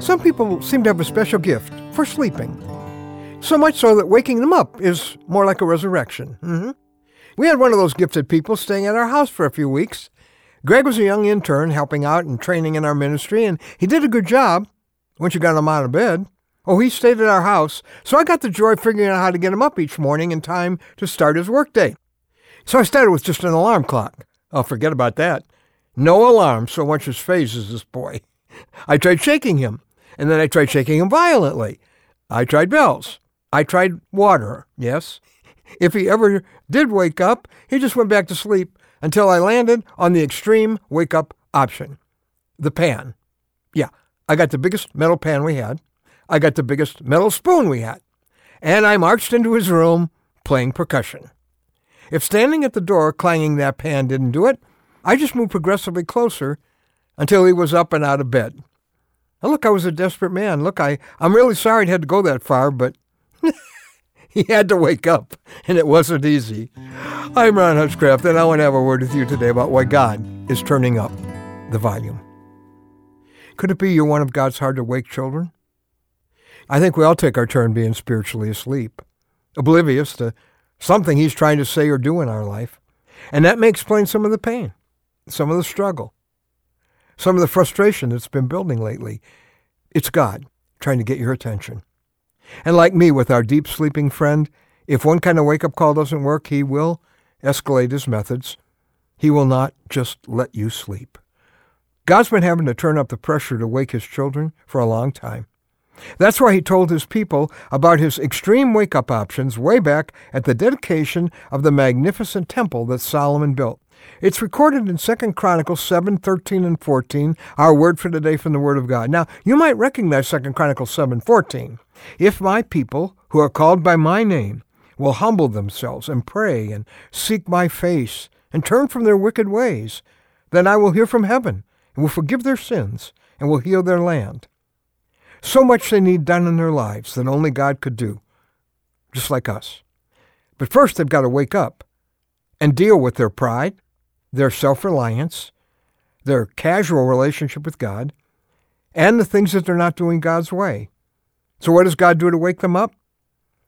Some people seem to have a special gift for sleeping. So much so that waking them up is more like a resurrection. Mm-hmm. We had one of those gifted people staying at our house for a few weeks. Greg was a young intern helping out and training in our ministry, and he did a good job once you got him out of bed. Oh, he stayed at our house, so I got the joy of figuring out how to get him up each morning in time to start his workday. So I started with just an alarm clock. Oh, forget about that. No alarm so much as phases this boy. I tried shaking him. And then I tried shaking him violently. I tried bells. I tried water, yes. If he ever did wake up, he just went back to sleep until I landed on the extreme wake up option the pan. Yeah, I got the biggest metal pan we had. I got the biggest metal spoon we had. And I marched into his room playing percussion. If standing at the door clanging that pan didn't do it, I just moved progressively closer until he was up and out of bed. Look, I was a desperate man. Look, I, I'm really sorry it had to go that far, but he had to wake up, and it wasn't easy. I'm Ron Hutchcraft, and I want to have a word with you today about why God is turning up the volume. Could it be you're one of God's hard to wake children? I think we all take our turn being spiritually asleep, oblivious to something He's trying to say or do in our life. And that may explain some of the pain, some of the struggle, some of the frustration that's been building lately. It's God trying to get your attention. And like me with our deep sleeping friend, if one kind of wake up call doesn't work, he will escalate his methods. He will not just let you sleep. God's been having to turn up the pressure to wake his children for a long time. That's why he told his people about his extreme wake up options way back at the dedication of the magnificent temple that Solomon built. It's recorded in 2 Chronicles 7, 13, and 14, our word for today from the Word of God. Now, you might recognize 2 Chronicles 7, 14. If my people, who are called by my name, will humble themselves and pray and seek my face and turn from their wicked ways, then I will hear from heaven and will forgive their sins and will heal their land. So much they need done in their lives that only God could do, just like us. But first, they've got to wake up and deal with their pride, their self reliance, their casual relationship with God, and the things that they're not doing God's way. So, what does God do to wake them up?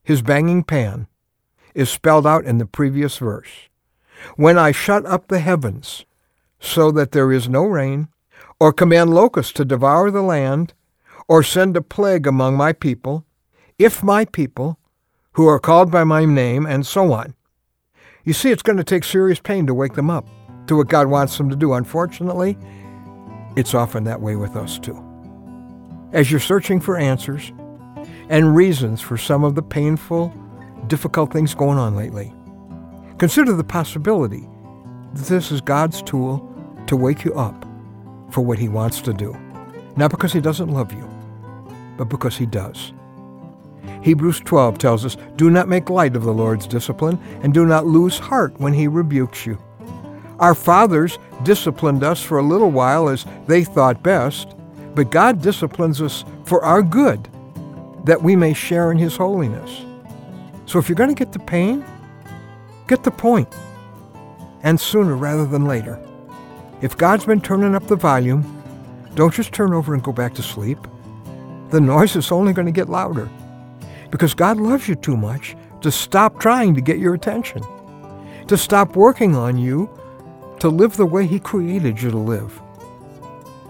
His banging pan is spelled out in the previous verse. When I shut up the heavens so that there is no rain, or command locusts to devour the land, or send a plague among my people, if my people, who are called by my name, and so on. You see, it's going to take serious pain to wake them up to what God wants them to do. Unfortunately, it's often that way with us too. As you're searching for answers and reasons for some of the painful, difficult things going on lately, consider the possibility that this is God's tool to wake you up for what He wants to do. Not because He doesn't love you, but because He does. Hebrews 12 tells us, Do not make light of the Lord's discipline, and do not lose heart when He rebukes you. Our fathers disciplined us for a little while as they thought best, but God disciplines us for our good, that we may share in His holiness. So if you're going to get the pain, get the point, and sooner rather than later. If God's been turning up the volume, don't just turn over and go back to sleep. The noise is only going to get louder because God loves you too much to stop trying to get your attention, to stop working on you to live the way He created you to live.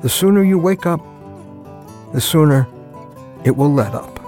The sooner you wake up, the sooner it will let up.